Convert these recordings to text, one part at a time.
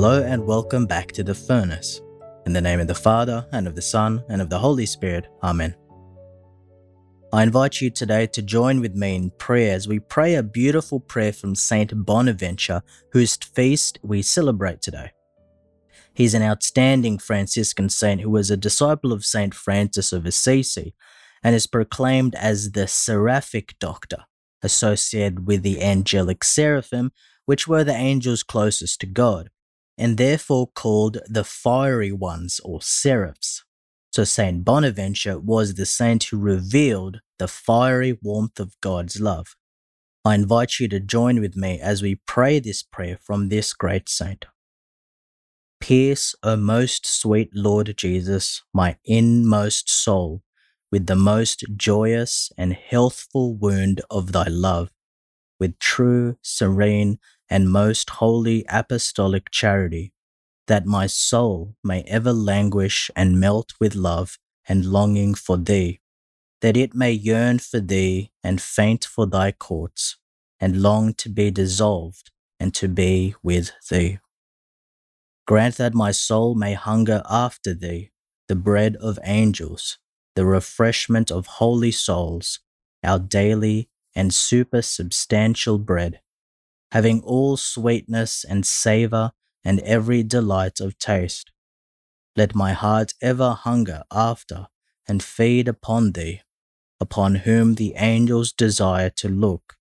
Hello and welcome back to the furnace. In the name of the Father, and of the Son, and of the Holy Spirit. Amen. I invite you today to join with me in prayer as we pray a beautiful prayer from Saint Bonaventure, whose feast we celebrate today. He's an outstanding Franciscan saint who was a disciple of Saint Francis of Assisi and is proclaimed as the seraphic doctor, associated with the angelic seraphim, which were the angels closest to God, and therefore called the fiery ones or seraphs. So Saint Bonaventure was the saint who revealed the fiery warmth of God's love. I invite you to join with me as we pray this prayer from this great saint. Pierce, O most sweet Lord Jesus, my inmost soul with the most joyous and healthful wound of thy love, with true, serene, and most holy apostolic charity, that my soul may ever languish and melt with love and longing for thee, that it may yearn for thee and faint for thy courts, and long to be dissolved and to be with thee. Grant that my soul may hunger after thee, the bread of angels, the refreshment of holy souls, our daily and supersubstantial bread, having all sweetness and savour and every delight of taste. Let my heart ever hunger after and feed upon thee, upon whom the angels desire to look,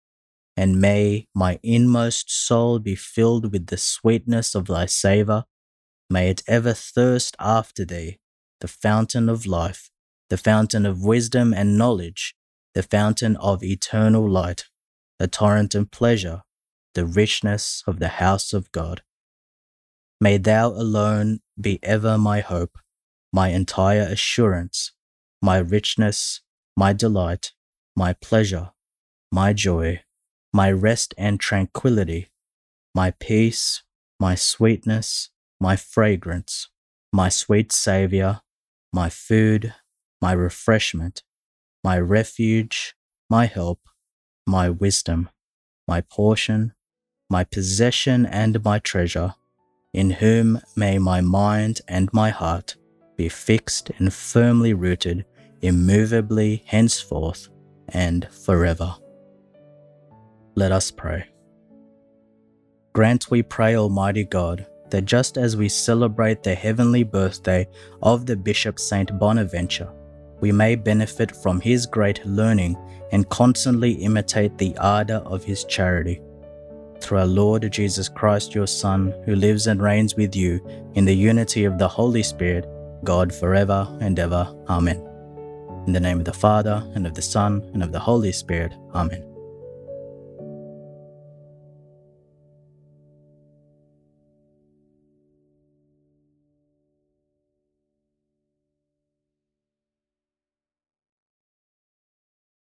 and may my inmost soul be filled with the sweetness of thy savour. May it ever thirst after thee, the fountain of life the fountain of wisdom and knowledge, the fountain of eternal light, the torrent of pleasure, the richness of the house of God. May thou alone be ever my hope, my entire assurance, my richness, my delight, my pleasure, my joy, my rest and tranquility, my peace, my sweetness, my fragrance, my sweet Saviour, my food, my refreshment, my refuge, my help, my wisdom, my portion, my possession and my treasure, in whom may my mind and my heart be fixed and firmly rooted immovably henceforth and forever. Let us pray. Grant, we pray, Almighty God, that just as we celebrate the heavenly birthday of the Bishop Saint Bonaventure, we may benefit from his great learning and constantly imitate the ardour of his charity. Through our Lord Jesus Christ, your Son, who lives and reigns with you in the unity of the Holy Spirit, God forever and ever. Amen. In the name of the Father, and of the Son, and of the Holy Spirit. Amen.